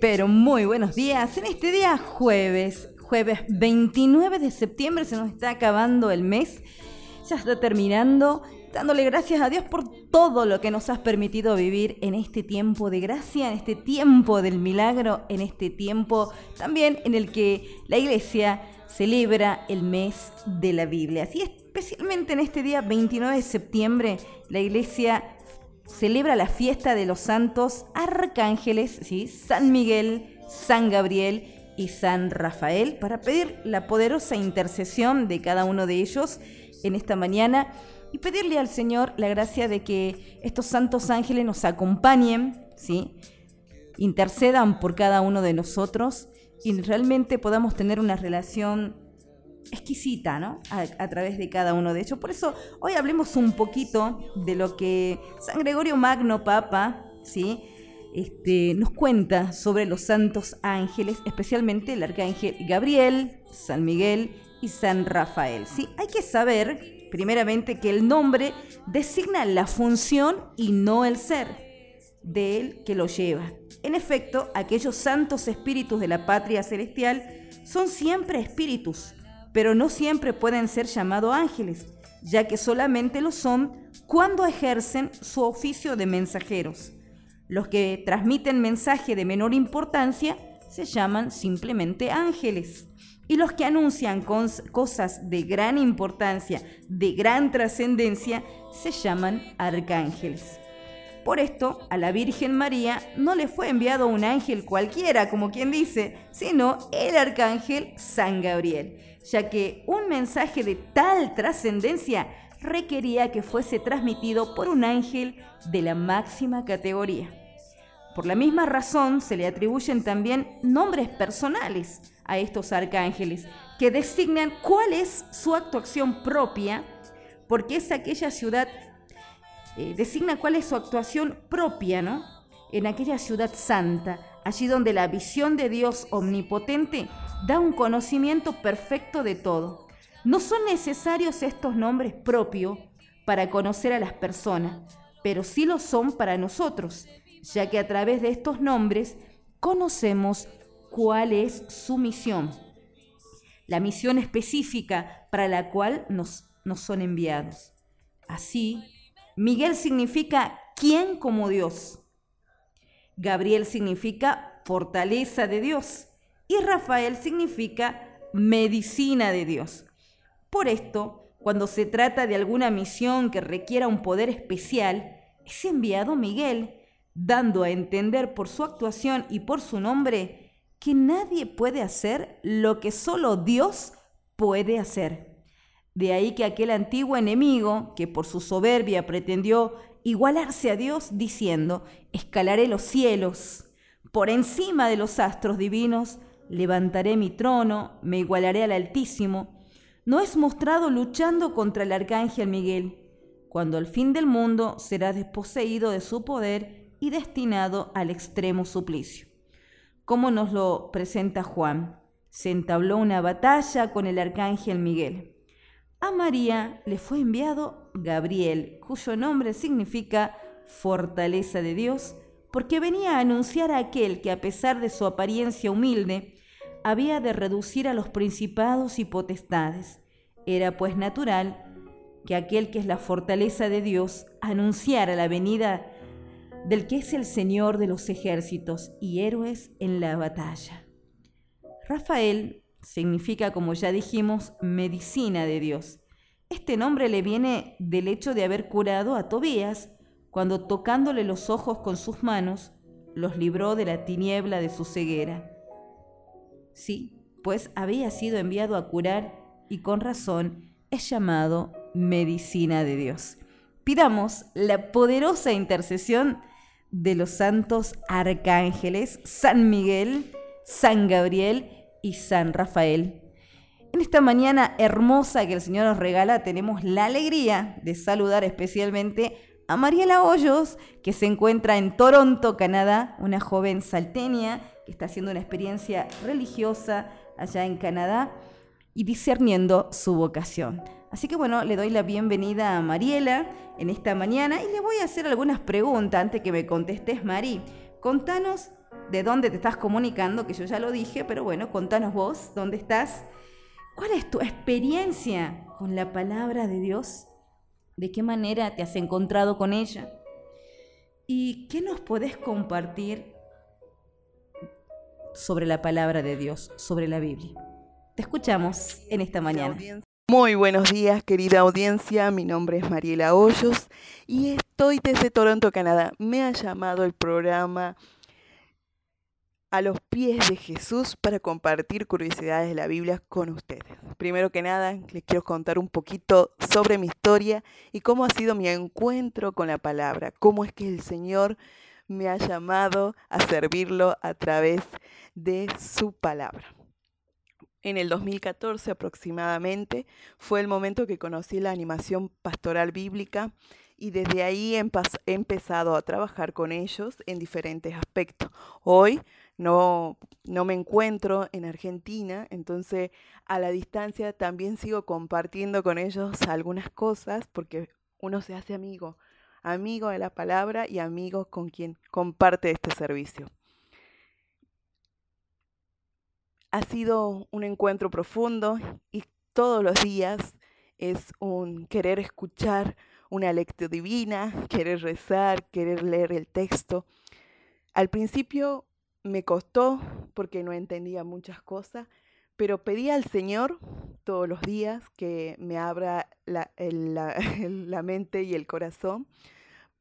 Pero muy buenos días. En este día jueves, jueves 29 de septiembre, se nos está acabando el mes. Ya está terminando, dándole gracias a Dios por todo lo que nos has permitido vivir en este tiempo de gracia, en este tiempo del milagro, en este tiempo también en el que la iglesia celebra el mes de la Biblia. Así especialmente en este día 29 de septiembre, la iglesia celebra la fiesta de los santos arcángeles, ¿sí? San Miguel, San Gabriel y San Rafael, para pedir la poderosa intercesión de cada uno de ellos en esta mañana y pedirle al Señor la gracia de que estos santos ángeles nos acompañen, ¿sí? intercedan por cada uno de nosotros y realmente podamos tener una relación exquisita, ¿no? A, través de cada uno de ellos. Por eso hoy hablemos un poquito de lo que San Gregorio Magno, Papa, ¿sí? Este, nos cuenta sobre los santos ángeles, especialmente el arcángel Gabriel, San Miguel y San Rafael. ¿sí? Hay que saber, primeramente, que el nombre designa la función y no el ser de él que lo lleva. En efecto, aquellos santos espíritus de la patria celestial son siempre espíritus, pero no siempre pueden ser llamados ángeles, ya que solamente lo son cuando ejercen su oficio de mensajeros. Los que transmiten mensaje de menor importancia se llaman simplemente ángeles. Y los que anuncian cosas de gran importancia, de gran trascendencia, se llaman arcángeles. Por esto, a la Virgen María no le fue enviado un ángel cualquiera, como quien dice, sino el arcángel San Gabriel ya que un mensaje de tal trascendencia requería que fuese transmitido por un ángel de la máxima categoría. Por la misma razón se le atribuyen también nombres personales a estos arcángeles, que designan cuál es su actuación propia, porque es aquella ciudad, eh, designa cuál es su actuación propia, ¿no? En aquella ciudad santa, allí donde la visión de Dios omnipotente da un conocimiento perfecto de todo. No son necesarios estos nombres propios para conocer a las personas, pero sí lo son para nosotros, ya que a través de estos nombres conocemos cuál es su misión, la misión específica para la cual nos, son enviados. Así, Miguel significa quién como Dios. Gabriel significa fortaleza de Dios y Rafael significa medicina de Dios. Por esto, cuando se trata de alguna misión que requiera un poder especial, es enviado Miguel, dando a entender por su actuación y por su nombre que nadie puede hacer lo que solo Dios puede hacer. De ahí que aquel antiguo enemigo, que por su soberbia pretendió igualarse a Dios, diciendo, escalaré los cielos, por encima de los astros divinos, levantaré mi trono, me igualaré al Altísimo, no es mostrado luchando contra el arcángel Miguel, cuando al fin del mundo será desposeído de su poder y destinado al extremo suplicio. Como nos lo presenta Juan, se entabló una batalla con el arcángel Miguel. A María le fue enviado Gabriel, cuyo nombre significa fortaleza de Dios, porque venía a anunciar a aquel que a pesar de su apariencia humilde, había de reducir a los principados y potestades. Era pues natural que aquel que es la fortaleza de Dios anunciara la venida del que es el Señor de los ejércitos y héroes en la batalla. Rafael significa, como ya dijimos, medicina de Dios. Este nombre le viene del hecho de haber curado a Tobías cuando tocándole los ojos con sus manos, los libró de la tiniebla de su ceguera. Sí, pues había sido enviado a curar y con razón es llamado medicina de Dios. Pidamos la poderosa intercesión de los santos arcángeles San Miguel, San Gabriel y San Rafael. En esta mañana hermosa que el Señor nos regala tenemos la alegría de saludar especialmente a Mariela Hoyos, que se encuentra en Toronto, Canadá, una joven salteña que está haciendo una experiencia religiosa allá en Canadá y discerniendo su vocación. Así que bueno, le doy la bienvenida a Mariela en esta mañana y le voy a hacer algunas preguntas antes que me contestes, Mari. Contanos de dónde te estás comunicando, que yo ya lo dije, pero bueno, contanos vos, ¿dónde estás? ¿Cuál es tu experiencia con la palabra de Dios? ¿De qué manera te has encontrado con ella? ¿Y qué nos podés compartir sobre la palabra de Dios, sobre la Biblia? Te escuchamos en esta mañana. Muy buenos días, querida audiencia. Mi nombre es Mariela Hoyos y estoy desde Toronto, Canadá. Me ha llamado el programa a los pies de Jesús para compartir curiosidades de la Biblia con ustedes. Primero que nada, les quiero contar un poquito sobre mi historia y cómo ha sido mi encuentro con la palabra, cómo es que el Señor me ha llamado a servirlo a través de su palabra. En el 2014 aproximadamente fue el momento que conocí la animación pastoral bíblica y desde ahí he, empezado a trabajar con ellos en diferentes aspectos. Hoy no, no me encuentro en Argentina, entonces a la distancia también sigo compartiendo con ellos algunas cosas porque uno se hace amigo, amigo de la palabra y amigo con quien comparte este servicio. Ha sido un encuentro profundo y todos los días es un querer escuchar una lectura divina, querer rezar, querer leer el texto. Al principio me costó porque no entendía muchas cosas, pero pedí al Señor todos los días que me abra la, la, mente y el corazón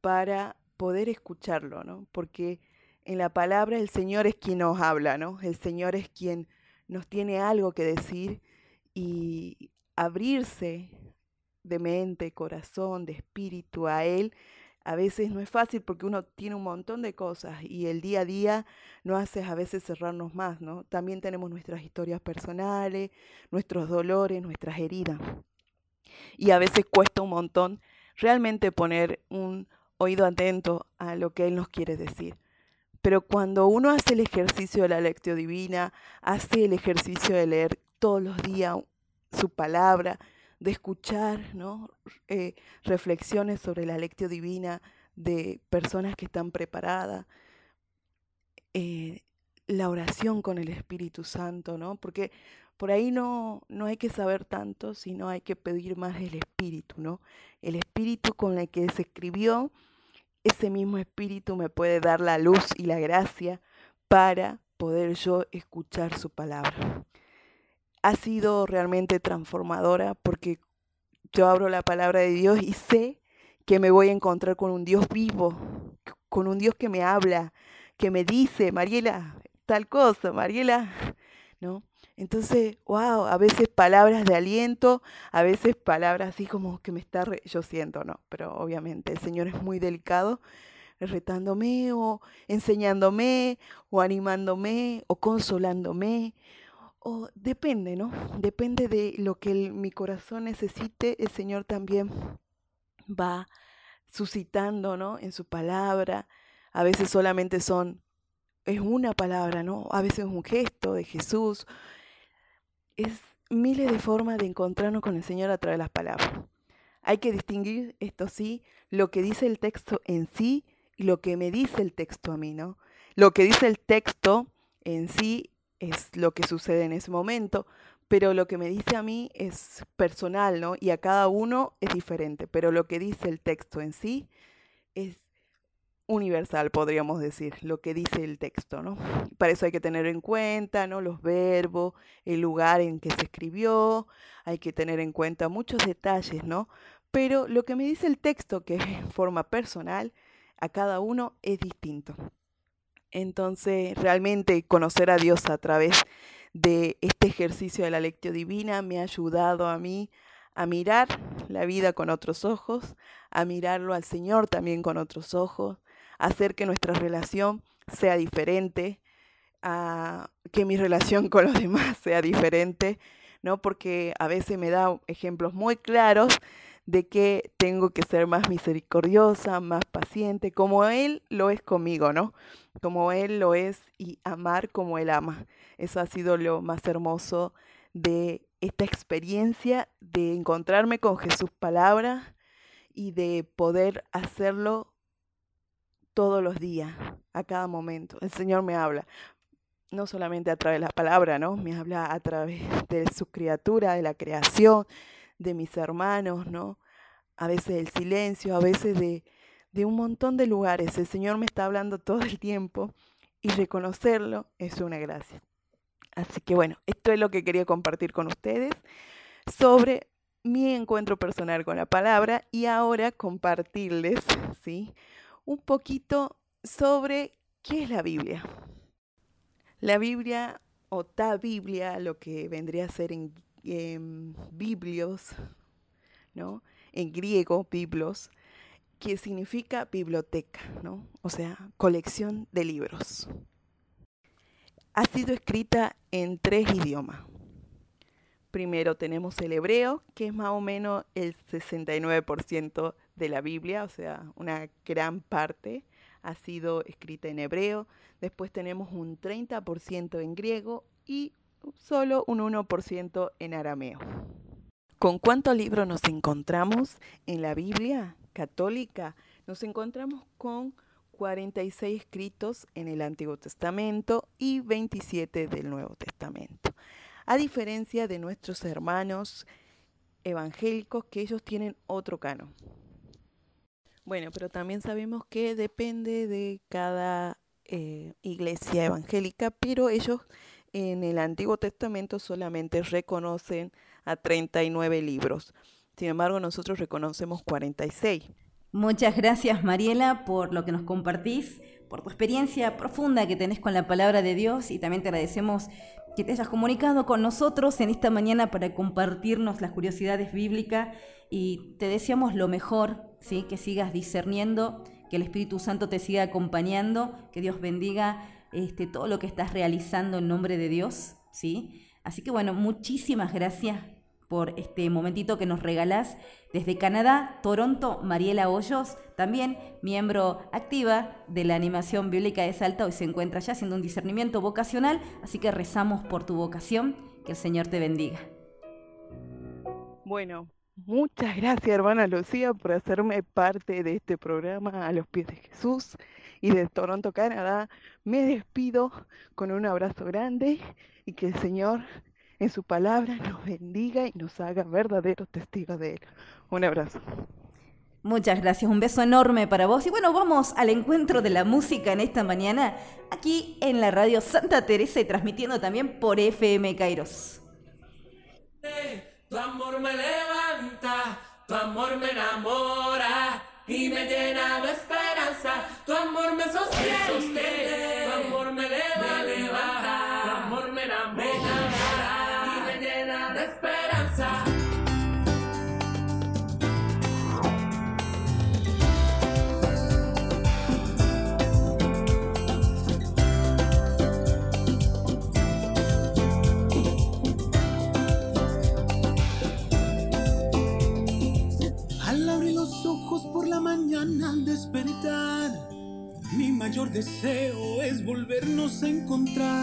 para poder escucharlo, ¿no? Porque en la palabra el Señor es quien nos habla, ¿no? El Señor es quien nos tiene algo que decir y abrirse de mente, corazón, de espíritu a Él a veces no es fácil porque uno tiene un montón de cosas y el día a día no hace a veces cerrarnos más, ¿no? También tenemos nuestras historias personales, nuestros dolores, nuestras heridas. Y a veces cuesta un montón realmente poner un oído atento a lo que Él nos quiere decir. Pero cuando uno hace el ejercicio de la lectio divina, hace el ejercicio de leer todos los días su palabra, de escuchar ¿no? Eh, reflexiones sobre la lectio divina de personas que están preparadas, eh, la oración con el Espíritu Santo, ¿no? Porque por ahí no, no hay que saber tanto, sino hay que pedir más el Espíritu, ¿no? El Espíritu con el que se escribió, ese mismo Espíritu me puede dar la luz y la gracia para poder yo escuchar su palabra ha sido realmente transformadora porque yo abro la palabra de Dios y sé que me voy a encontrar con un Dios vivo, con un Dios que me habla, que me dice, Mariela, tal cosa, Mariela, ¿no? Entonces, wow, a veces palabras de aliento, a veces palabras así como que me está, yo siento, ¿no? Pero obviamente el Señor es muy delicado, retándome o enseñándome o animándome o consolándome o depende, ¿no? Depende de lo que mi corazón necesite, el Señor también va suscitando, ¿no? En su palabra. A veces solamente son, es una palabra, ¿no? A veces es un gesto de Jesús. Es miles de formas de encontrarnos con el Señor a través de las palabras. Hay que distinguir, esto sí, lo que dice el texto en sí y lo que me dice el texto a mí, ¿no? Lo que dice el texto en sí es lo que sucede en ese momento, pero lo que me dice a mí es personal, ¿no? Y a cada uno es diferente, pero lo que dice el texto en sí es universal, podríamos decir, lo que dice el texto, ¿no? Para eso hay que tener en cuenta, ¿no? Los verbos, el lugar en que se escribió, hay que tener en cuenta muchos detalles, ¿no? Pero lo que me dice el texto, que es en forma personal, a cada uno es distinto. Entonces, realmente conocer a Dios a través de este ejercicio de la lectio divina me ha ayudado a mí a mirar la vida con otros ojos, a mirarlo al Señor también con otros ojos, hacer que nuestra relación sea diferente, a que mi relación con los demás sea diferente, ¿no? Porque a veces me da ejemplos muy claros de que tengo que ser más misericordiosa, más paciente, como Él lo es conmigo, ¿no? Como Él lo es y amar como Él ama. Eso ha sido lo más hermoso de esta experiencia de encontrarme con Jesús palabra y de poder hacerlo todos los días, a cada momento. El Señor me habla, no solamente a través de la palabra, ¿no? Me habla a través de su criatura, de la creación, de mis hermanos, ¿no? A veces del silencio, a veces de, de un montón de lugares. El Señor me está hablando todo el tiempo y reconocerlo es una gracia. Así que bueno, esto es lo que quería compartir con ustedes sobre mi encuentro personal con la palabra y ahora compartirles, ¿sí? Un poquito sobre qué es la Biblia. La Biblia o ta Biblia, lo que vendría a ser en, biblios, ¿no? En griego, biblos, que significa biblioteca, ¿no? O sea, colección de libros. Ha sido escrita en tres idiomas. Primero tenemos el hebreo, que es más o menos el 69% de la Biblia, o sea, una gran parte ha sido escrita en hebreo. Después tenemos un 30% en griego y solo un 1% en arameo. ¿Con cuántos libros nos encontramos en la Biblia católica? Nos encontramos con 46 escritos en el Antiguo Testamento y 27 del Nuevo Testamento a diferencia de nuestros hermanos evangélicos que ellos tienen otro canon. Bueno, pero también sabemos que depende de cada eh, iglesia evangélica, pero ellos en el Antiguo Testamento solamente reconocen a 39 libros. Sin embargo, nosotros reconocemos 46. Muchas gracias, Mariela, por lo que nos compartís, por tu experiencia profunda que tenés con la palabra de Dios y también te agradecemos que te hayas comunicado con nosotros en esta mañana para compartirnos las curiosidades bíblicas y te deseamos lo mejor, ¿sí? que sigas discerniendo, que el Espíritu Santo te siga acompañando, que Dios bendiga este, todo lo que estás realizando en nombre de Dios. ¿sí? Así que bueno, muchísimas gracias por este momentito que nos regalás. Desde Canadá, Toronto, Mariela Hoyos, también miembro activa de la animación bíblica de Salta, hoy se encuentra ya haciendo un discernimiento vocacional, así que rezamos por tu vocación, que el Señor te bendiga. Bueno, muchas gracias hermana Lucía por hacerme parte de este programa a los pies de Jesús y de Toronto, Canadá. Me despido con un abrazo grande y que el Señor en su palabra nos bendiga y nos haga verdaderos testigos de Él. Un abrazo. Muchas gracias, un beso enorme para vos. Y bueno, vamos al encuentro de la música en esta mañana, aquí en la radio Santa Teresa y transmitiendo también por FM Kairos. Tu amor me levanta, tu amor me enamora y me llena de esperanza, tu amor me sostiene, tu amor me levanta, tu amor me enamora esperanza. Es volvernos a encontrar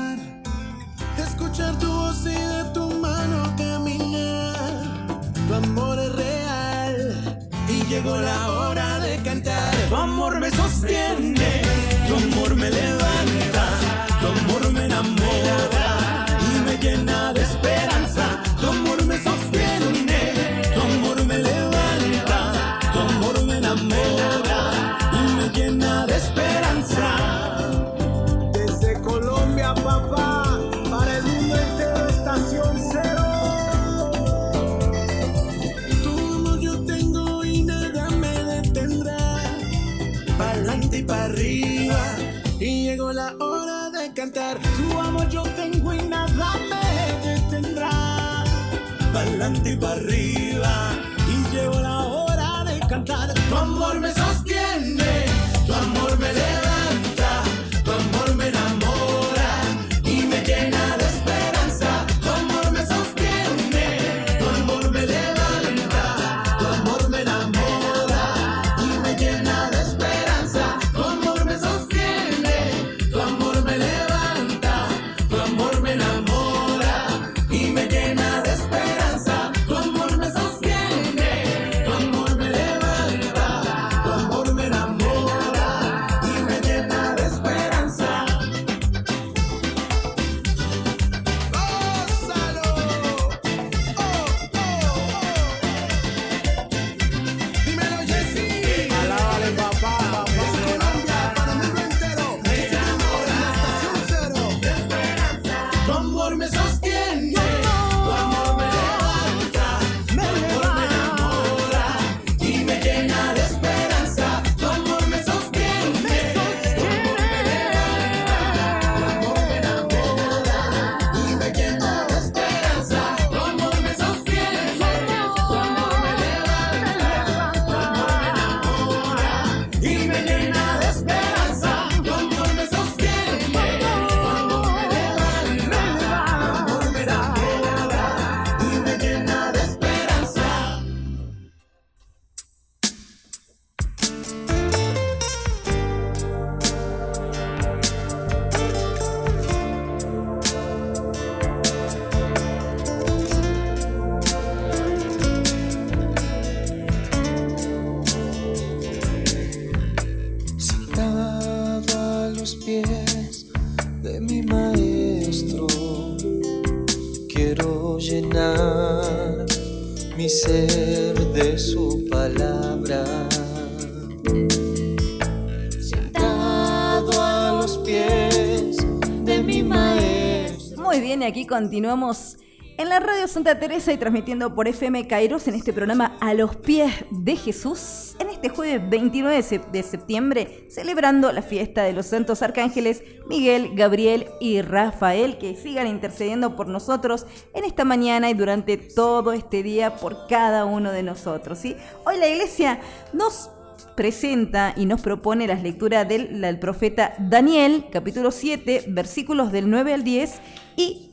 continuamos en la radio Santa Teresa y transmitiendo por FM Kairos en este programa A los pies de Jesús, en este jueves 29 de septiembre, celebrando la fiesta de los santos arcángeles Miguel, Gabriel y Rafael, que sigan intercediendo por nosotros en esta mañana y durante todo este día por cada uno de nosotros. Hoy la iglesia nos presenta y nos propone las lecturas del, del profeta Daniel, capítulo 7, versículos del 9 al 10 y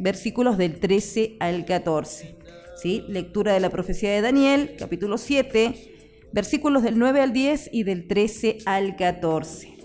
versículos del 13 al 14. ¿sí? Lectura de la profecía de Daniel, capítulo 7, versículos del 9 al 10 y del 13 al 14.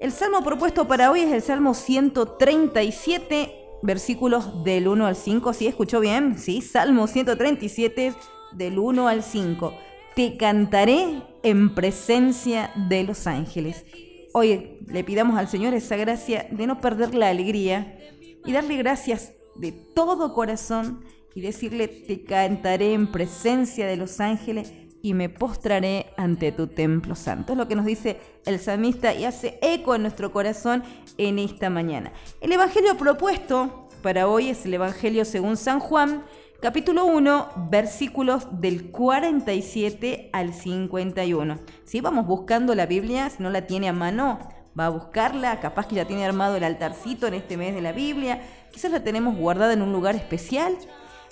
El salmo propuesto para hoy es el Salmo 137, versículos del 1 al 5. ¿Sí? ¿Escuchó bien? Sí, Salmo 137, del 1 al 5. Te cantaré en presencia de los ángeles. Hoy le pidamos al Señor esa gracia de no perder la alegría y darle gracias de todo corazón y decirle, te cantaré en presencia de los ángeles y me postraré ante tu templo santo. Es lo que nos dice el salmista y hace eco en nuestro corazón en esta mañana. El Evangelio propuesto para hoy es el Evangelio según San Juan, capítulo 1, versículos del 47 al 51. Si vamos buscando la Biblia, si no la tiene a mano, va a buscarla, capaz que ya tiene armado el altarcito en este mes de la Biblia, quizás la tenemos guardada en un lugar especial.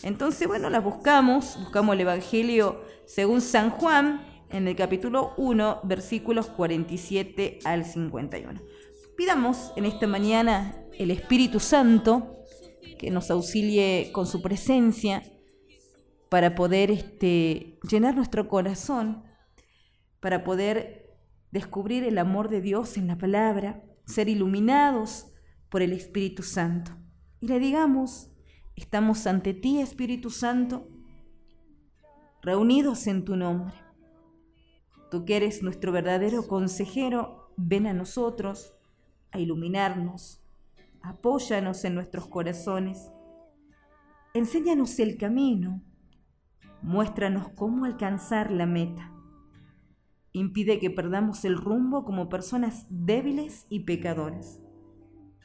Entonces, bueno, la buscamos, buscamos el Evangelio según San Juan en el capítulo 1, versículos 47 al 51. Pidamos en esta mañana el Espíritu Santo que nos auxilie con su presencia para poder este, llenar nuestro corazón, para poder descubrir el amor de Dios en la palabra, ser iluminados por el Espíritu Santo. Y le digamos, estamos ante ti, Espíritu Santo, reunidos en tu nombre. Tú que eres nuestro verdadero consejero, ven a nosotros a iluminarnos, apóyanos en nuestros corazones, enséñanos el camino, muéstranos cómo alcanzar la meta impide que perdamos el rumbo como personas débiles y pecadoras.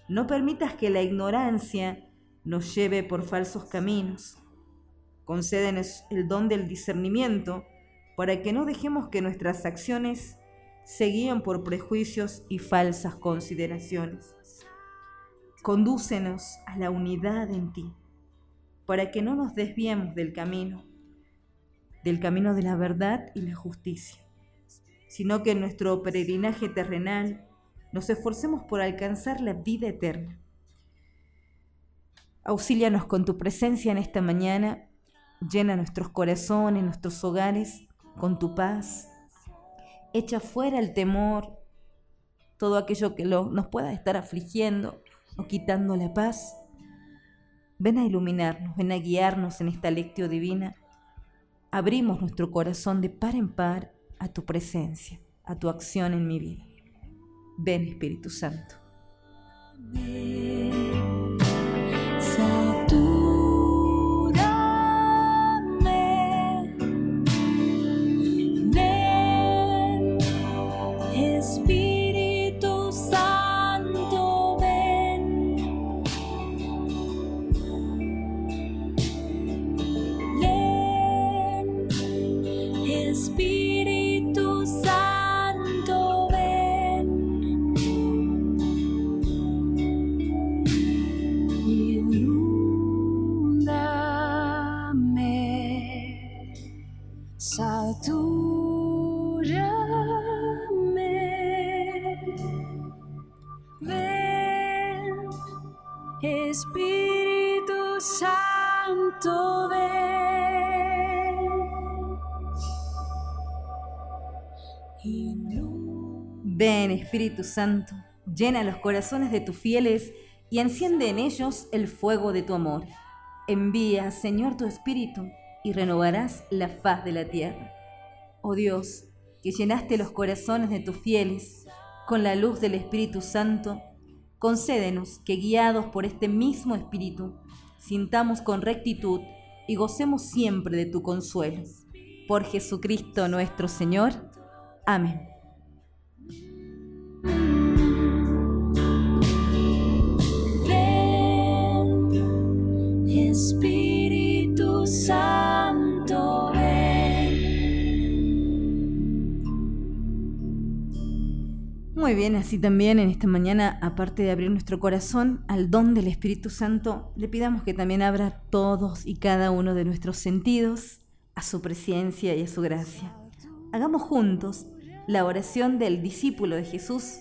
No permitas que la ignorancia nos lleve por falsos caminos. Concédenos el don del discernimiento para que no dejemos que nuestras acciones se guíen por prejuicios y falsas consideraciones. Condúcenos a la unidad en ti, para que no nos desviemos del camino, del camino de la verdad y la justicia sino que en nuestro peregrinaje terrenal nos esforcemos por alcanzar la vida eterna. Auxílianos con tu presencia en esta mañana, llena nuestros corazones, nuestros hogares con tu paz. Echa fuera el temor, todo aquello que nos pueda estar afligiendo o quitando la paz. Ven a iluminarnos, ven a guiarnos en esta lectio divina. Abrimos nuestro corazón de par en par a tu presencia, a tu acción en mi vida. Ven Espíritu Santo. Santo, llena los corazones de tus fieles y enciende en ellos el fuego de tu amor. Envía, Señor, tu Espíritu y renovarás la faz de la tierra. Oh Dios, que llenaste los corazones de tus fieles con la luz del Espíritu Santo, concédenos que guiados por este mismo Espíritu, sintamos con rectitud y gocemos siempre de tu consuelo. Por Jesucristo nuestro Señor. Amén. Muy bien, así también en esta mañana, aparte de abrir nuestro corazón al don del Espíritu Santo, le pidamos que también abra todos y cada uno de nuestros sentidos a su presencia y a su gracia. Hagamos juntos la oración del discípulo de Jesús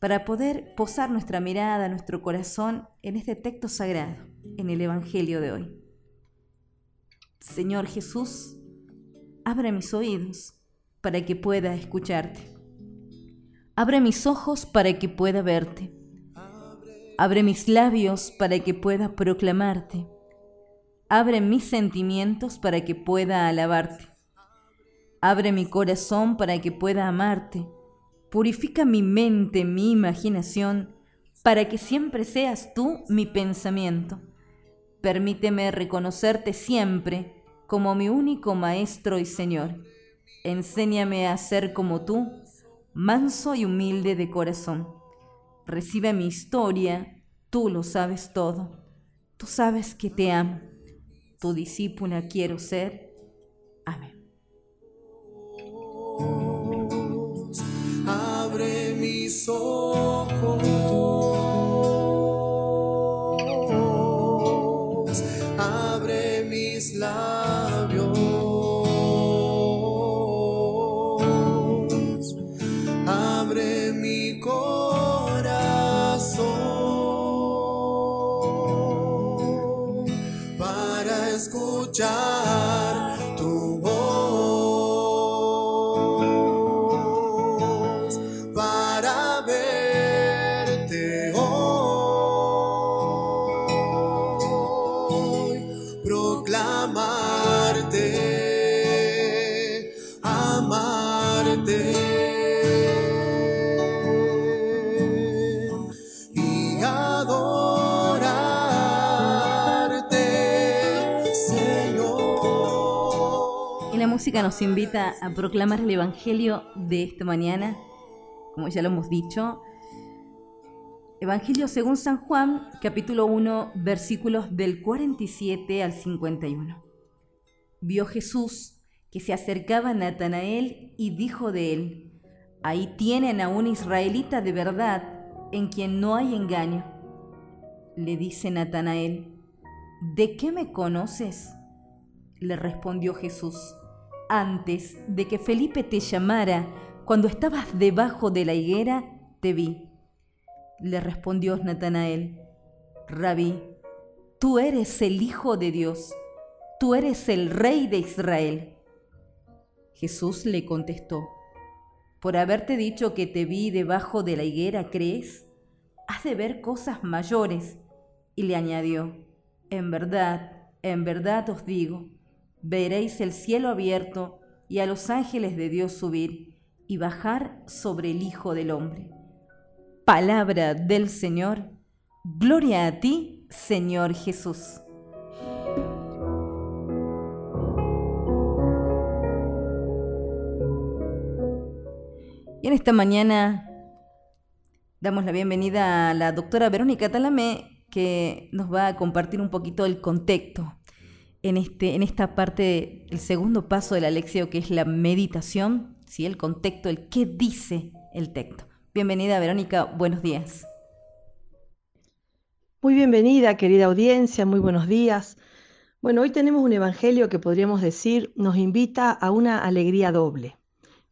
para poder posar nuestra mirada, nuestro corazón en este texto sagrado, en el Evangelio de hoy. Señor Jesús, abre mis oídos para que pueda escucharte. Abre mis ojos para que pueda verte. Abre mis labios para que pueda proclamarte. Abre mis sentimientos para que pueda alabarte. Abre mi corazón para que pueda amarte. Purifica mi mente, mi imaginación, para que siempre seas tú mi pensamiento. Permíteme reconocerte siempre como mi único Maestro y Señor. Enséñame a ser como tú, manso y humilde de corazón. Recibe mi historia, tú lo sabes todo. Tú sabes que te amo. Tu discípula quiero ser. Amén. Abre mis ojos, Nos invita a proclamar el Evangelio de esta mañana, como ya lo hemos dicho. Evangelio según San Juan, capítulo 1, versículos del 47 al 51. Vio Jesús que se acercaba a Natanael y dijo de él, Ahí tienen a un israelita de verdad, en quien no hay engaño. Le dice Natanael, ¿de qué me conoces? Le respondió Jesús, antes de que Felipe te llamara, cuando estabas debajo de la higuera, te vi. Le respondió Natanael, Rabí, tú eres el Hijo de Dios, tú eres el Rey de Israel. Jesús le contestó, por haberte dicho que te vi debajo de la higuera, ¿crees? Has de ver cosas mayores. Y le añadió, en verdad, en verdad os digo, veréis el cielo abierto y a los ángeles de Dios subir y bajar sobre el Hijo del Hombre. Palabra del Señor. Gloria a ti, Señor Jesús. Y en esta mañana damos la bienvenida a la doctora Verónica Talamé, que nos va a compartir un poquito el contexto en, este, en esta parte, el segundo paso de la lección, que es la meditación, ¿sí? el contexto, el qué dice el texto. Bienvenida Verónica, buenos días. Muy bienvenida, querida audiencia, muy buenos días. Bueno, hoy tenemos un evangelio que podríamos decir nos invita a una alegría doble.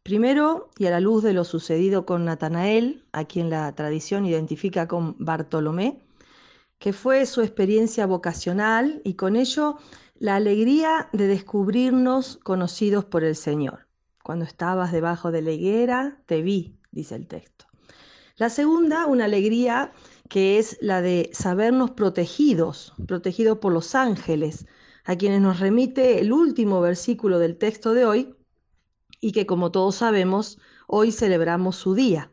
Primero, y a la luz de lo sucedido con Natanael, a quien la tradición identifica con Bartolomé, que fue su experiencia vocacional y con ello la alegría de descubrirnos conocidos por el Señor. Cuando estabas debajo de la higuera, te vi, dice el texto. La segunda, una alegría que es la de sabernos protegidos, protegidos por los ángeles, a quienes nos remite el último versículo del texto de hoy y que como todos sabemos, hoy celebramos su día.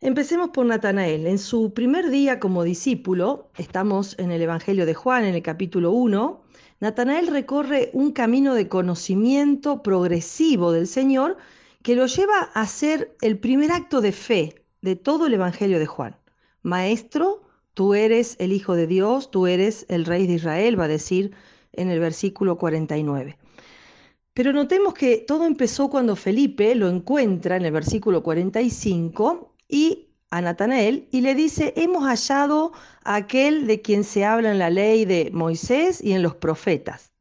Empecemos por Natanael. En su primer día como discípulo, estamos en el Evangelio de Juan, en el capítulo 1, Natanael recorre un camino de conocimiento progresivo del Señor que lo lleva a ser el primer acto de fe de todo el Evangelio de Juan. Maestro, tú eres el Hijo de Dios, tú eres el Rey de Israel, va a decir en el versículo 49. Pero notemos que todo empezó cuando Felipe lo encuentra en el versículo 45 y a Natanael y le dice, hemos hallado a aquel de quien se habla en la ley de Moisés y en los profetas.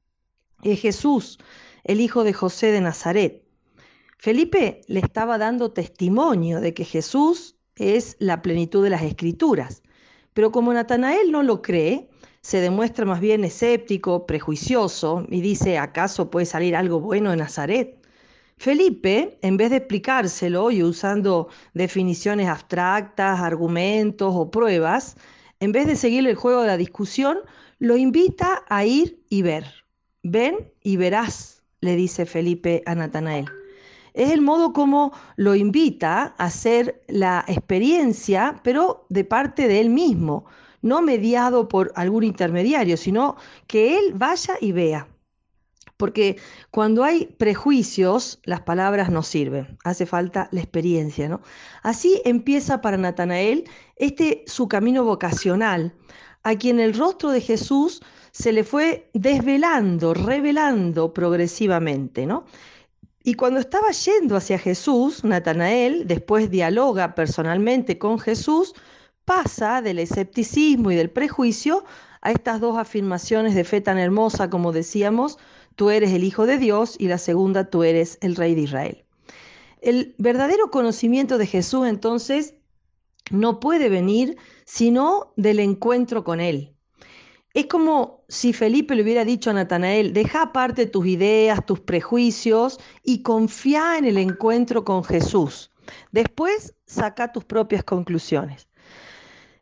Es Jesús, el hijo de José de Nazaret. Felipe le estaba dando testimonio de que Jesús es la plenitud de las escrituras, pero como Natanael no lo cree, se demuestra más bien escéptico, prejuicioso y dice, ¿acaso puede salir algo bueno de Nazaret? Felipe, en vez de explicárselo y usando definiciones abstractas, argumentos o pruebas, en vez de seguir el juego de la discusión, lo invita a ir y ver. Ven y verás, le dice Felipe a Natanael. Es el modo como lo invita a hacer la experiencia, pero de parte de él mismo, no mediado por algún intermediario, sino que él vaya y vea porque cuando hay prejuicios, las palabras no sirven, hace falta la experiencia, ¿no? Así empieza para Natanael este su camino vocacional, a quien el rostro de Jesús se le fue desvelando, revelando progresivamente, ¿no? Y cuando estaba yendo hacia Jesús, Natanael después dialoga personalmente con Jesús, pasa del escepticismo y del prejuicio a estas dos afirmaciones de fe tan hermosa, como decíamos, tú eres el Hijo de Dios y la segunda, tú eres el Rey de Israel. El verdadero conocimiento de Jesús entonces no puede venir sino del encuentro con Él. Es como si Felipe le hubiera dicho a Natanael, deja aparte tus ideas, tus prejuicios y confía en el encuentro con Jesús. Después saca tus propias conclusiones.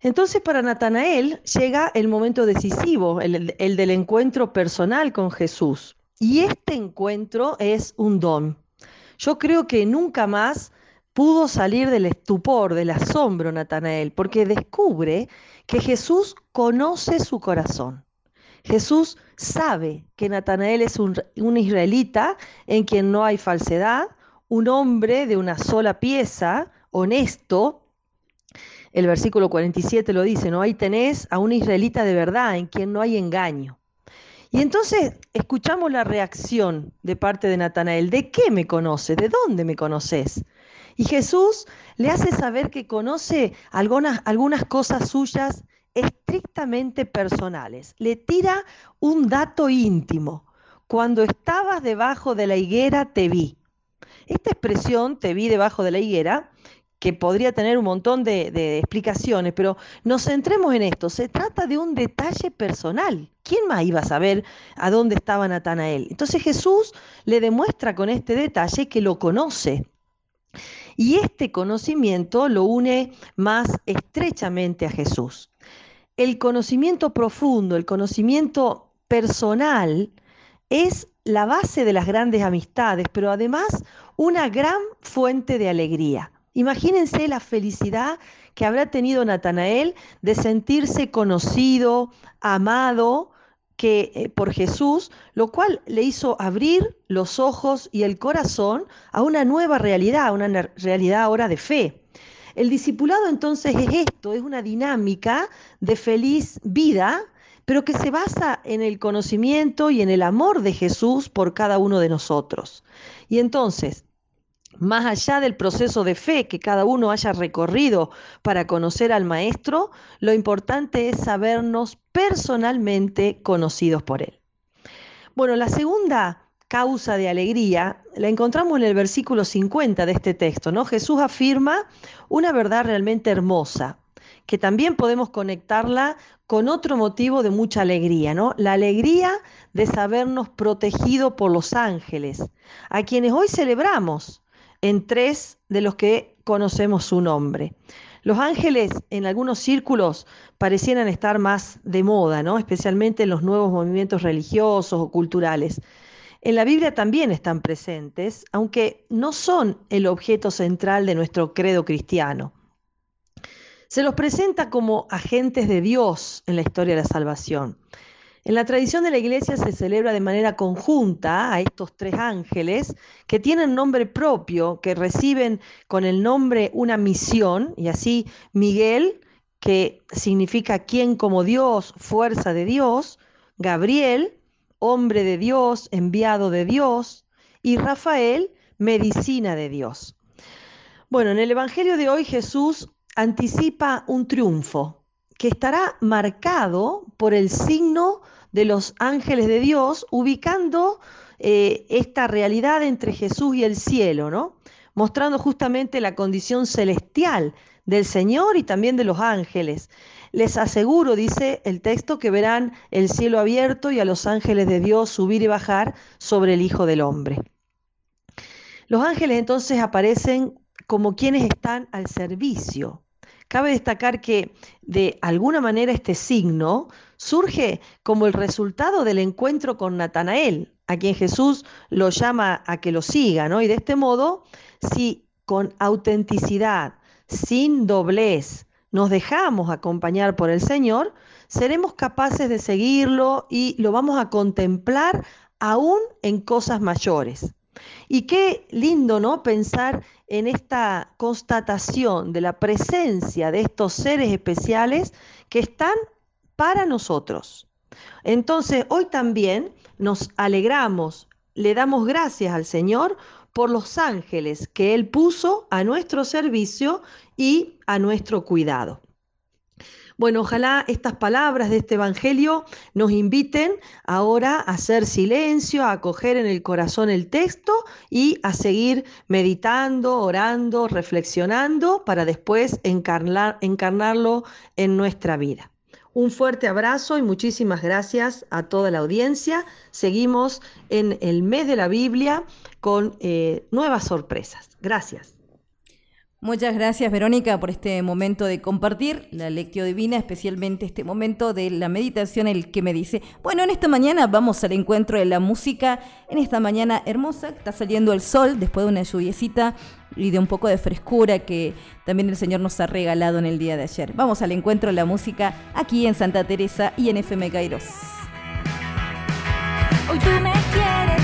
Entonces para Natanael llega el momento decisivo, el, el, del encuentro personal con Jesús. Y este encuentro es un don. Yo creo que nunca más pudo salir del estupor, del asombro Natanael, porque descubre que Jesús conoce su corazón. Jesús sabe que Natanael es un, israelita en quien no hay falsedad, un hombre de una sola pieza, honesto. El versículo 47 lo dice, ¿no? Ahí tenés a un israelita de verdad en quien no hay engaño. Y entonces escuchamos la reacción de parte de Natanael. ¿De qué me conoce? ¿De dónde me conoces? Y Jesús le hace saber que conoce algunas, algunas cosas suyas estrictamente personales. Le tira un dato íntimo. Cuando estabas debajo de la higuera te vi. Esta expresión, te vi debajo de la higuera, que podría tener un montón de, explicaciones, pero nos centremos en esto. Se trata de un detalle personal. ¿Quién más iba a saber a dónde estaba Natanael? Entonces Jesús le demuestra con este detalle que lo conoce. Y este conocimiento lo une más estrechamente a Jesús. El conocimiento profundo, el conocimiento personal, es la base de las grandes amistades, pero además una gran fuente de alegría. Imagínense la felicidad que habrá tenido Natanael de sentirse conocido, amado que, eh, por Jesús, lo cual le hizo abrir los ojos y el corazón a una nueva realidad, a una realidad ahora de fe. El discipulado entonces es esto, es una dinámica de feliz vida, pero que se basa en el conocimiento y en el amor de Jesús por cada uno de nosotros. Y entonces, más allá del proceso de fe que cada uno haya recorrido para conocer al Maestro, lo importante es sabernos personalmente conocidos por Él. Bueno, la segunda causa de alegría la encontramos en el versículo 50 de este texto, ¿no? Jesús afirma una verdad realmente hermosa, que también podemos conectarla con otro motivo de mucha alegría, ¿no? La alegría de sabernos protegidos por los ángeles, a quienes hoy celebramos en tres de los que conocemos su nombre. Los ángeles en algunos círculos parecieran estar más de moda, ¿no? especialmente en los nuevos movimientos religiosos o culturales. En la Biblia también están presentes, aunque no son el objeto central de nuestro credo cristiano. Se los presenta como agentes de Dios en la historia de la salvación. En la tradición de la iglesia se celebra de manera conjunta a estos tres ángeles que tienen nombre propio, que reciben con el nombre una misión, y así Miguel, que significa quien como Dios, fuerza de Dios, Gabriel, hombre de Dios, enviado de Dios, y Rafael, medicina de Dios. Bueno, en el Evangelio de hoy Jesús anticipa un triunfo que estará marcado por el signo de los ángeles de Dios, ubicando eh, esta realidad entre Jesús y el cielo, ¿no? Mostrando justamente la condición celestial del Señor y también de los ángeles. Les aseguro, dice el texto, que verán el cielo abierto y a los ángeles de Dios subir y bajar sobre el Hijo del Hombre. Los ángeles entonces aparecen como quienes están al servicio. Cabe destacar que de alguna manera este signo surge como el resultado del encuentro con Natanael, a quien Jesús lo llama a que lo siga, ¿no? Y de este modo, si con autenticidad, sin doblez, nos dejamos acompañar por el Señor, seremos capaces de seguirlo y lo vamos a contemplar aún en cosas mayores. Y qué lindo, ¿no? Pensar en esta constatación de la presencia de estos seres especiales que están para nosotros. Entonces, hoy también nos alegramos, le damos gracias al Señor por los ángeles que Él puso a nuestro servicio y a nuestro cuidado. Bueno, ojalá estas palabras de este Evangelio nos inviten ahora a hacer silencio, a acoger en el corazón el texto y a seguir meditando, orando, reflexionando para después encarnarlo en nuestra vida. Un fuerte abrazo y muchísimas gracias a toda la audiencia. Seguimos en el mes de la Biblia con eh, nuevas sorpresas. Gracias. Muchas gracias Verónica por este momento de compartir la lectio divina, especialmente este momento de la meditación, el que me dice, bueno, en esta mañana vamos al encuentro de la música, en esta mañana hermosa, está saliendo el sol después de una lluviecita y de un poco de frescura que también el Señor nos ha regalado en el día de ayer. Vamos al encuentro de la música aquí en Santa Teresa y en FM Kairos. Hoy tú me quieres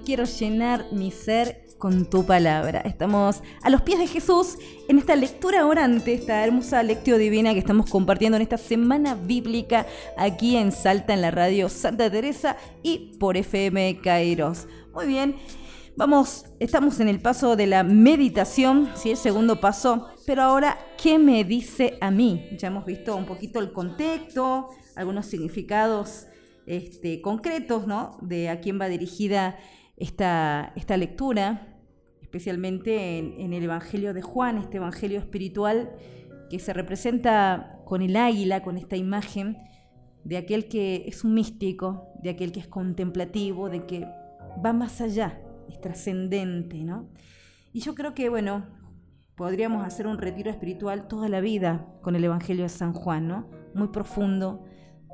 quiero llenar mi ser con tu palabra. Estamos a los pies de Jesús en esta lectura orante, esta hermosa lectio divina que estamos compartiendo en esta semana bíblica aquí en Salta, en la radio Santa Teresa y por FM Kairos. Muy bien. Vamos, estamos en el paso de la meditación, ¿sí? el segundo paso, pero ahora, ¿qué me dice a mí? Ya hemos visto un poquito el contexto, algunos significados este, concretos, ¿no? De a quién va dirigida esta, esta lectura, especialmente en, el Evangelio de Juan, este Evangelio espiritual que se representa con el águila, con esta imagen de aquel que es un místico, de aquel que es contemplativo, de que va más allá, es trascendente, ¿no? Y yo creo que, bueno, podríamos hacer un retiro espiritual toda la vida con el Evangelio de San Juan, ¿no? Muy profundo,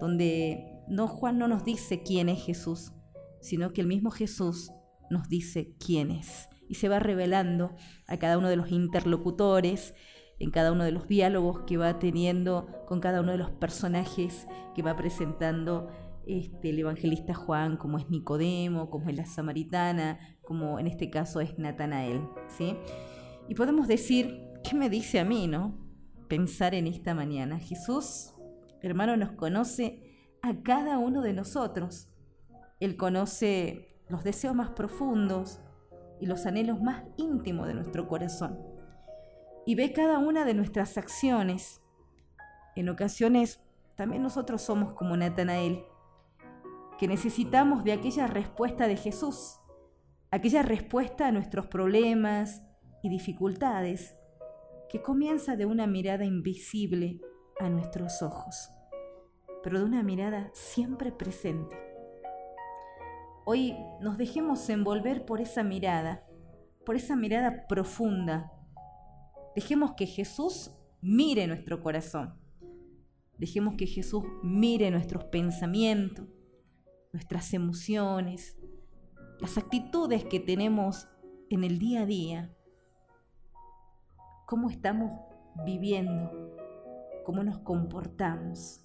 donde no Juan no nos dice quién es Jesús, sino que el mismo Jesús nos dice quién es. Y se va revelando a cada uno de los interlocutores, en cada uno de los diálogos que va teniendo con cada uno de los personajes que va presentando este, el evangelista Juan, como es Nicodemo, como es la samaritana, como en este caso es Natanael. ¿sí? Y podemos decir, ¿qué me dice a mí, no? Pensar en esta mañana. Jesús, hermano, nos conoce a cada uno de nosotros. Él conoce los deseos más profundos y los anhelos más íntimos de nuestro corazón. Y ve cada una de nuestras acciones. En ocasiones también nosotros somos como Natanael, que necesitamos de aquella respuesta de Jesús, aquella respuesta a nuestros problemas y dificultades, que comienza de una mirada invisible a nuestros ojos, pero de una mirada siempre presente. Hoy nos dejemos envolver por esa mirada, por esa mirada profunda. Dejemos que Jesús mire nuestro corazón. Dejemos que Jesús mire nuestros pensamientos, nuestras emociones, las actitudes que tenemos en el día a día. Cómo estamos viviendo, cómo nos comportamos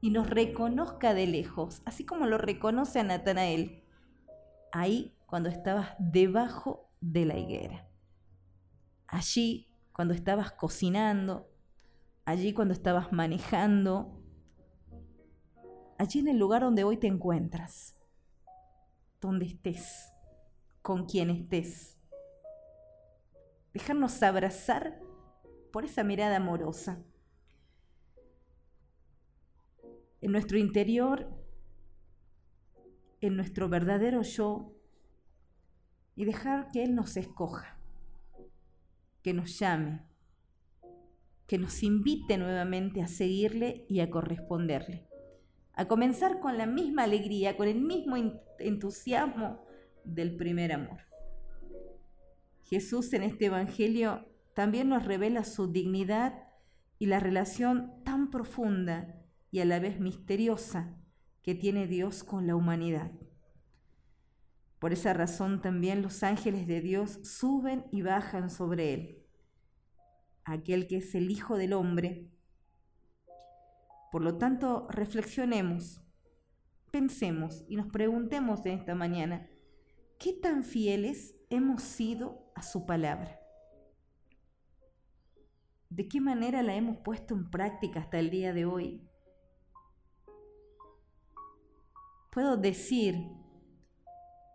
y nos reconozca de lejos, así como lo reconoce a Natanael, ahí cuando estabas debajo de la higuera, allí cuando estabas cocinando, allí cuando estabas manejando, allí en el lugar donde hoy te encuentras, donde estés, con quien estés. Dejarnos abrazar por esa mirada amorosa en nuestro interior, en nuestro verdadero yo, y dejar que Él nos escoja, que nos llame, que nos invite nuevamente a seguirle y a corresponderle, a comenzar con la misma alegría, con el mismo entusiasmo del primer amor. Jesús en este Evangelio también nos revela su dignidad y la relación tan profunda y a la vez misteriosa que tiene Dios con la humanidad. Por esa razón también los ángeles de Dios suben y bajan sobre él. aquel que es el Hijo del Hombre. Por lo tanto, reflexionemos, pensemos y nos preguntemos en esta mañana, ¿qué tan fieles hemos sido a su palabra? ¿De qué manera la hemos puesto en práctica hasta el día de hoy? ¿Puedo decir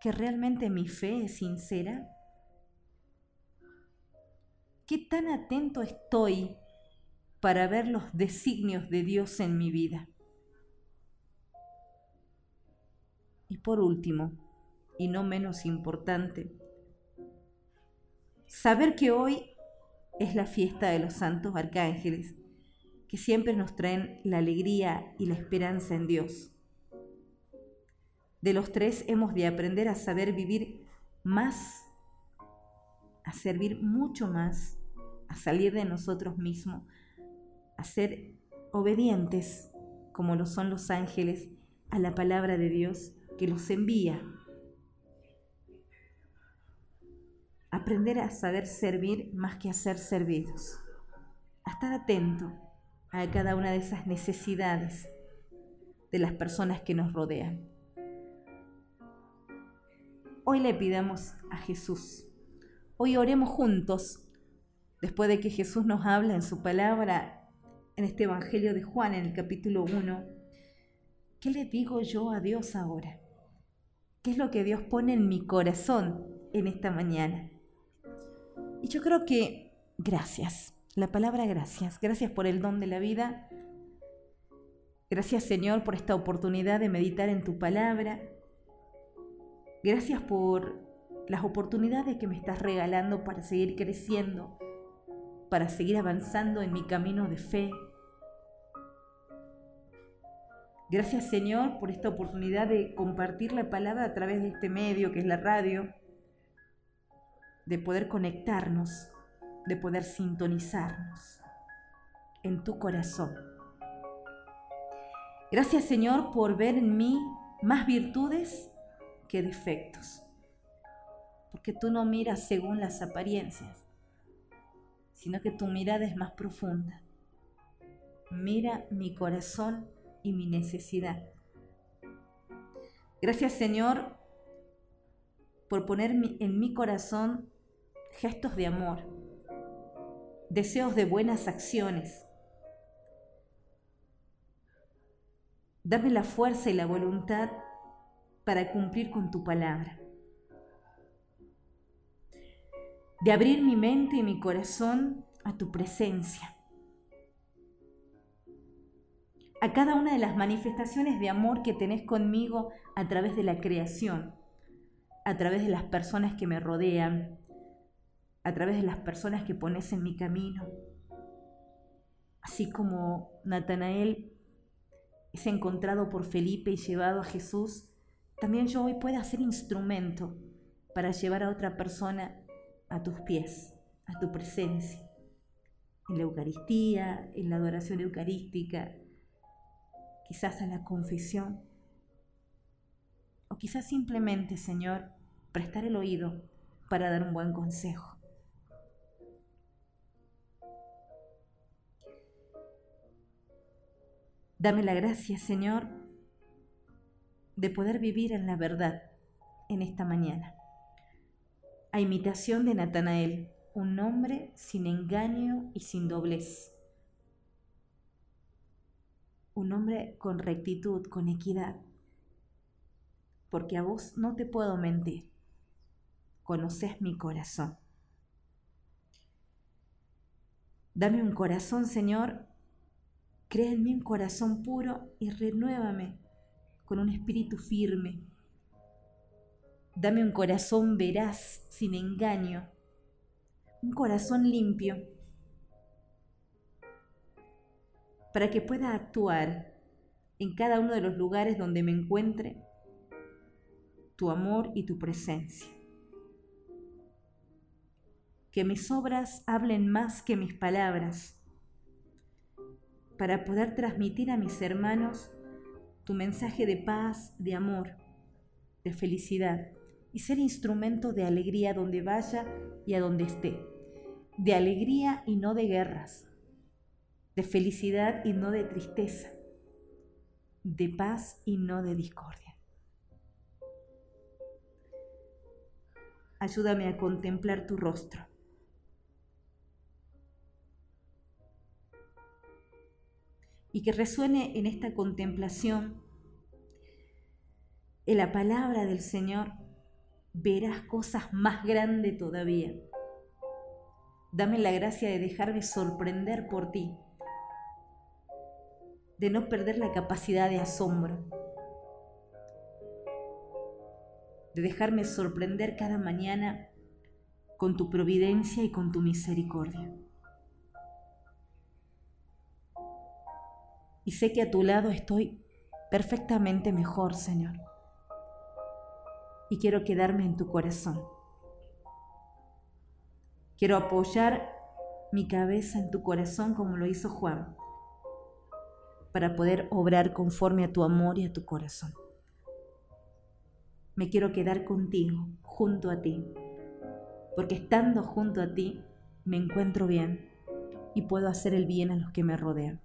que realmente mi fe es sincera? ¿Qué tan atento estoy para ver los designios de Dios en mi vida? Y por último, y no menos importante, saber que hoy es la fiesta de los santos arcángeles, que siempre nos traen la alegría y la esperanza en Dios. De los tres hemos de aprender a saber vivir más, a servir mucho más, a salir de nosotros mismos, a ser obedientes, como lo son los ángeles, a la palabra de Dios que los envía. Aprender a saber servir más que a ser servidos. A estar atento a cada una de esas necesidades de las personas que nos rodean. Hoy le pidamos a Jesús. Hoy oremos juntos, después de que Jesús nos habla en su palabra en este Evangelio de Juan, en el capítulo 1. ¿Qué le digo yo a Dios ahora? ¿Qué es lo que Dios pone en mi corazón en esta mañana? Y yo creo que gracias, la palabra gracias, gracias por el don de la vida. Gracias Señor por esta oportunidad de meditar en tu palabra. Gracias por las oportunidades que me estás regalando para seguir creciendo, para seguir avanzando en mi camino de fe. Gracias Señor por esta oportunidad de compartir la palabra a través de este medio que es la radio de poder conectarnos, de poder sintonizarnos en tu corazón. Gracias Señor por ver en mí más virtudes que defectos, porque tú no miras según las apariencias, sino que tu mirada es más profunda. Mira mi corazón y mi necesidad. Gracias Señor por poner en mi corazón gestos de amor, deseos de buenas acciones. Dame la fuerza y la voluntad para cumplir con tu palabra. De abrir mi mente y mi corazón a tu presencia. A cada una de las manifestaciones de amor que tenés conmigo a través de la creación, a través de las personas que me rodean, a través de las personas que pones en mi camino. Así como Natanael es encontrado por Felipe y llevado a Jesús, también yo hoy pueda ser instrumento para llevar a otra persona a tus pies, a tu presencia, en la Eucaristía, en la adoración eucarística, quizás a la confesión, o quizás simplemente, Señor, prestar el oído para dar un buen consejo. Dame la gracia, Señor, de poder vivir en la verdad en esta mañana. A imitación de Natanael, un hombre sin engaño y sin doblez. Un hombre con rectitud, con equidad. Porque a vos no te puedo mentir. Conoces mi corazón. Dame un corazón, Señor, Crea en mí un corazón puro y renuévame con un espíritu firme. Dame un corazón veraz, sin engaño, un corazón limpio, para que pueda actuar en cada uno de los lugares donde me encuentre tu amor y tu presencia. Que mis obras hablen más que mis palabras para poder transmitir a mis hermanos tu mensaje de paz, de amor, de felicidad y ser instrumento de alegría donde vaya y a donde esté. de alegría y no de guerras, de felicidad y no de tristeza, de paz y no de discordia. Ayúdame a contemplar tu rostro. Y que resuene en esta contemplación en la palabra del Señor, verás cosas más grandes todavía. Dame la gracia de dejarme sorprender por ti, de no perder la capacidad de asombro, de dejarme sorprender cada mañana con tu providencia y con tu misericordia. Y sé que a tu lado estoy perfectamente mejor, Señor y quiero quedarme en tu corazón. Quiero apoyar mi cabeza en tu corazón como lo hizo Juan, para poder obrar conforme a tu amor y a tu corazón. Me quiero quedar contigo, junto a ti, porque estando junto a ti me encuentro bien y puedo hacer el bien a los que me rodean.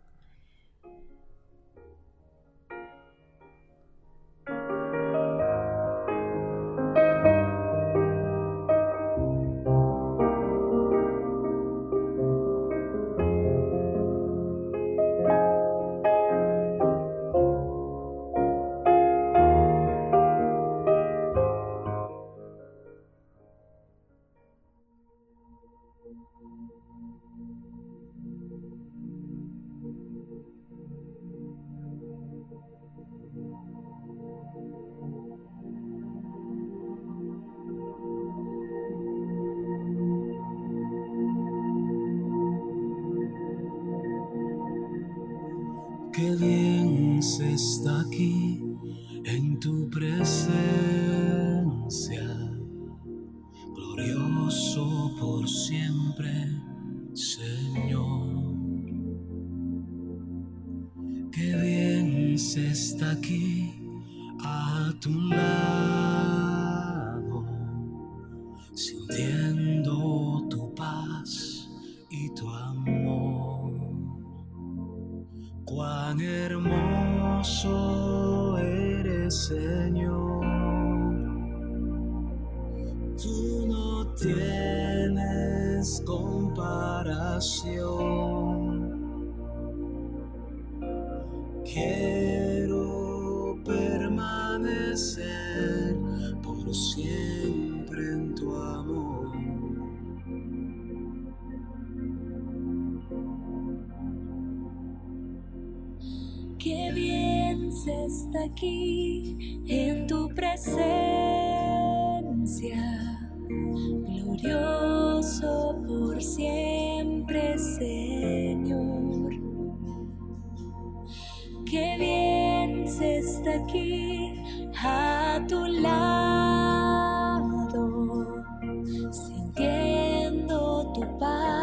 Aquí en tu presencia, glorioso por siempre, Señor. Qué bien se está aquí a tu lado, sintiendo tu paz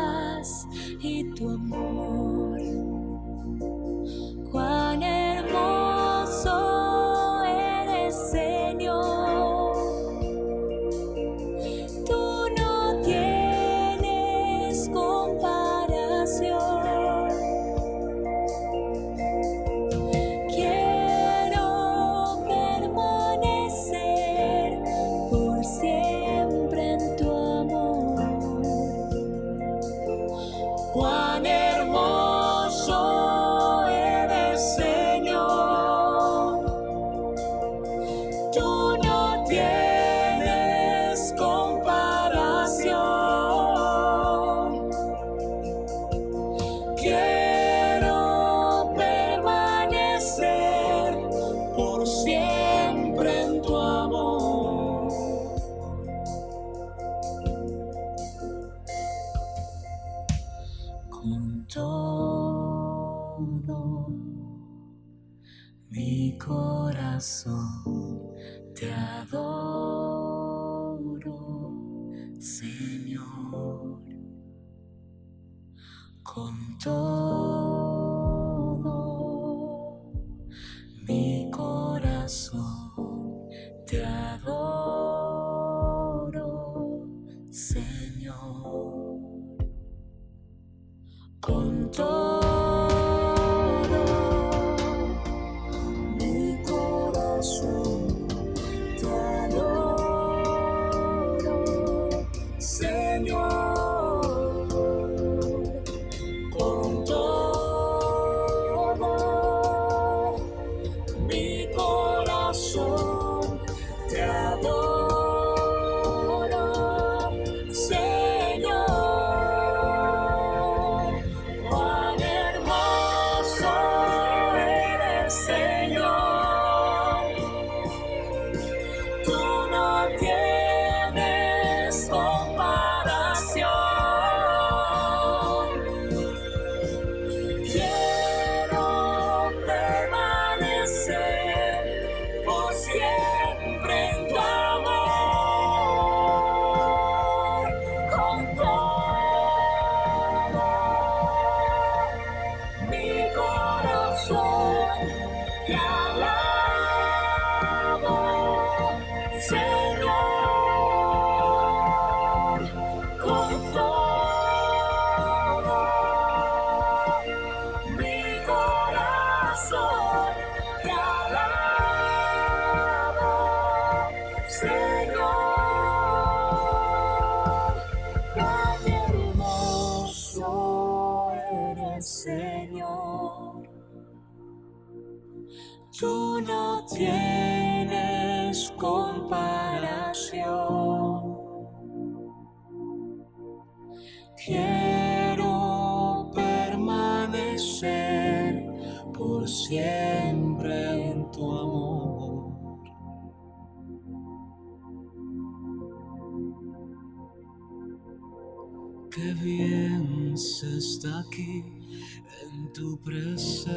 Está aquí en tu presencia.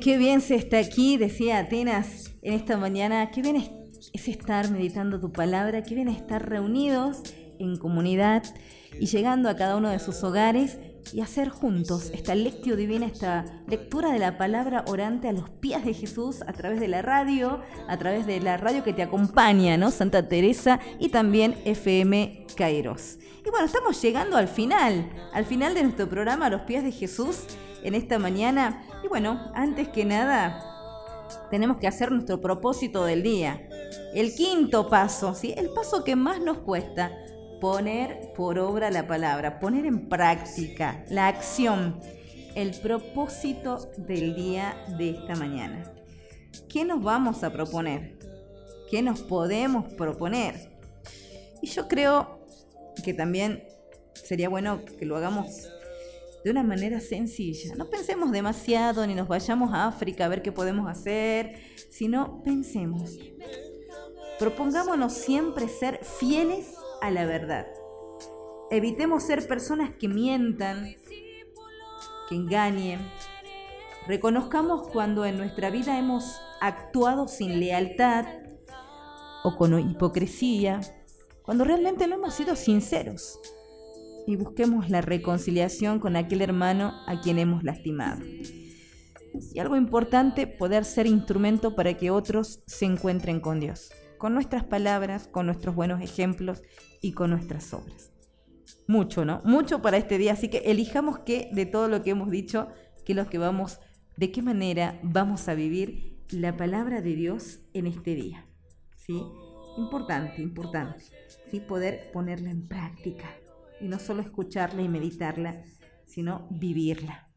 Qué bien se está aquí, decía Atenas en esta mañana. Qué bien es, es estar meditando tu palabra, qué bien estar reunidos en comunidad y llegando a cada uno de sus hogares y hacer juntos esta lectio divina, esta lectura de la palabra orante a los pies de Jesús a través de la radio, a través de la radio que te acompaña, ¿no? Santa Teresa y también FM Kairos. Y bueno, estamos llegando al final, al final de nuestro programa A los pies de Jesús en esta mañana. Y bueno, antes que nada, tenemos que hacer nuestro propósito del día. El quinto paso, ¿sí? El paso que más nos cuesta, poner por obra la palabra, poner en práctica la acción, el propósito del día de esta mañana. ¿Qué nos vamos a proponer? ¿Qué nos podemos proponer? Y yo creo que también sería bueno que lo hagamos de una manera sencilla. No pensemos demasiado ni nos vayamos a África a ver qué podemos hacer, sino pensemos. Propongámonos siempre ser fieles a la verdad. Evitemos ser personas que mientan, que engañen. Reconozcamos cuando en nuestra vida hemos actuado sin lealtad o con hipocresía, cuando realmente no hemos sido sinceros y busquemos la reconciliación con aquel hermano a quien hemos lastimado. Y algo importante, poder ser instrumento para que otros se encuentren con Dios, con nuestras palabras, con nuestros buenos ejemplos y con nuestras obras. Mucho, ¿no? Mucho para este día, así que elijamos que de todo lo que hemos dicho, que los que vamos, de qué manera vamos a vivir la palabra de Dios en este día. ¿Sí? Importante, importante. ¿Sí? Poder ponerla en práctica y no solo escucharla y meditarla, sino vivirla.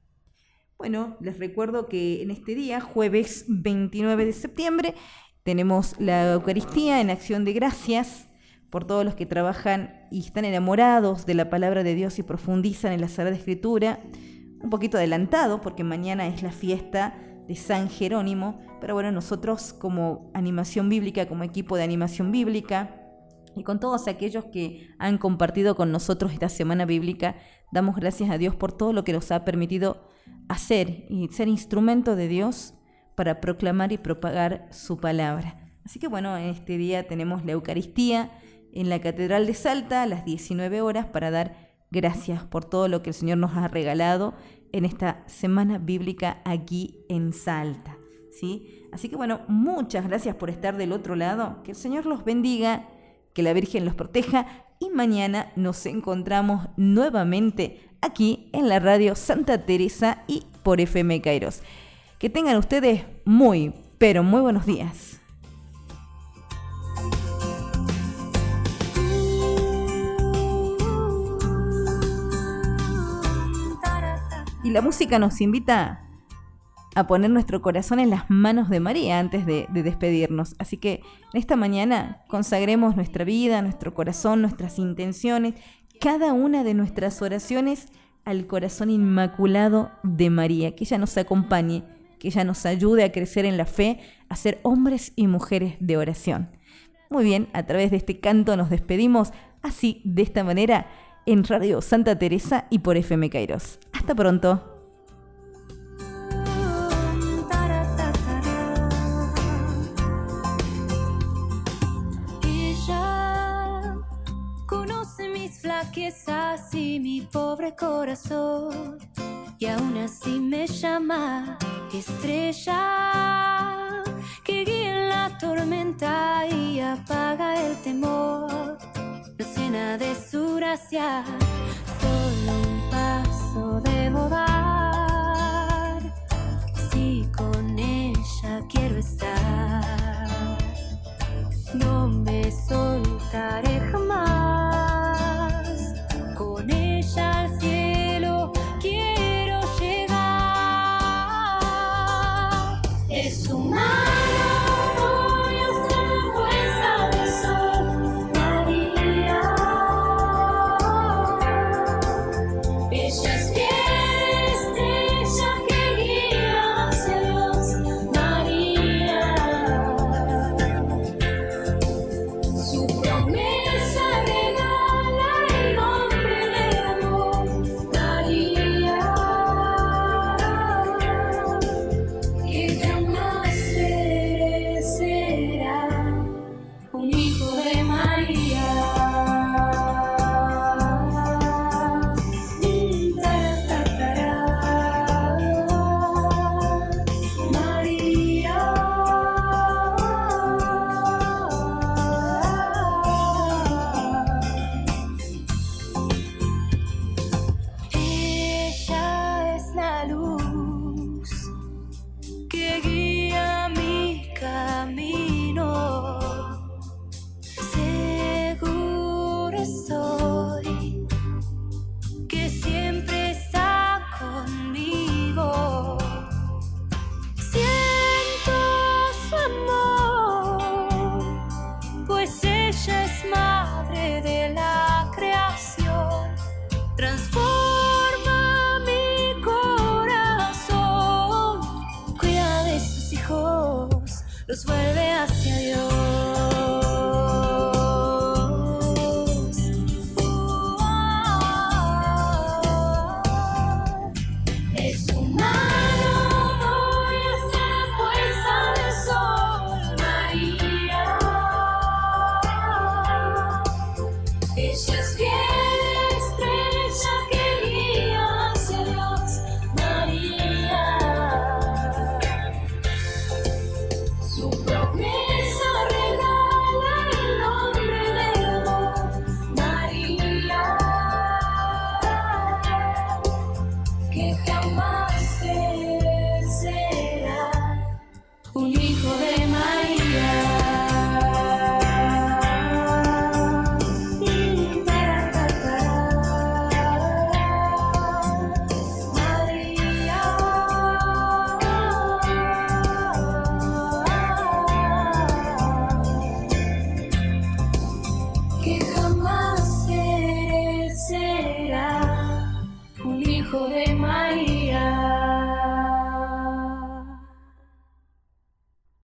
Bueno, les recuerdo que en este día, jueves 29 de septiembre, tenemos la Eucaristía en acción de gracias por todos los que trabajan y están enamorados de la palabra de Dios y profundizan en la Sagrada Escritura. Un poquito adelantado porque mañana es la fiesta de San Jerónimo, pero bueno, nosotros como animación bíblica, como equipo de animación bíblica, y con todos aquellos que han compartido con nosotros esta semana bíblica, damos gracias a Dios por todo lo que nos ha permitido hacer y ser instrumento de Dios para proclamar y propagar su palabra. Así que bueno, en este día tenemos la Eucaristía en la Catedral de Salta a las 19 horas para dar gracias por todo lo que el Señor nos ha regalado en esta semana bíblica aquí en Salta. ¿sí? Así que bueno, muchas gracias por estar del otro lado. Que el Señor los bendiga, que la Virgen los proteja y mañana nos encontramos nuevamente aquí en la radio Santa Teresa y por FM Kairos. Que tengan ustedes muy, pero muy buenos días. Y la música nos invita a poner nuestro corazón en las manos de María antes de, de, despedirnos. Así que en esta mañana consagremos nuestra vida, nuestro corazón, nuestras intenciones, cada una de nuestras oraciones al corazón inmaculado de María, que ella nos acompañe, que ella nos ayude a crecer en la fe, a ser hombres y mujeres de oración. Muy bien, a través de este canto nos despedimos así, de esta manera, en Radio Santa Teresa y por FM Kairos. Hasta pronto. Mi pobre corazón y aún así me llama estrella que guía en la tormenta y apaga el temor nos llena de su gracia. Solo un paso debo dar. Si con ella quiero estar, no me soltaré jamás.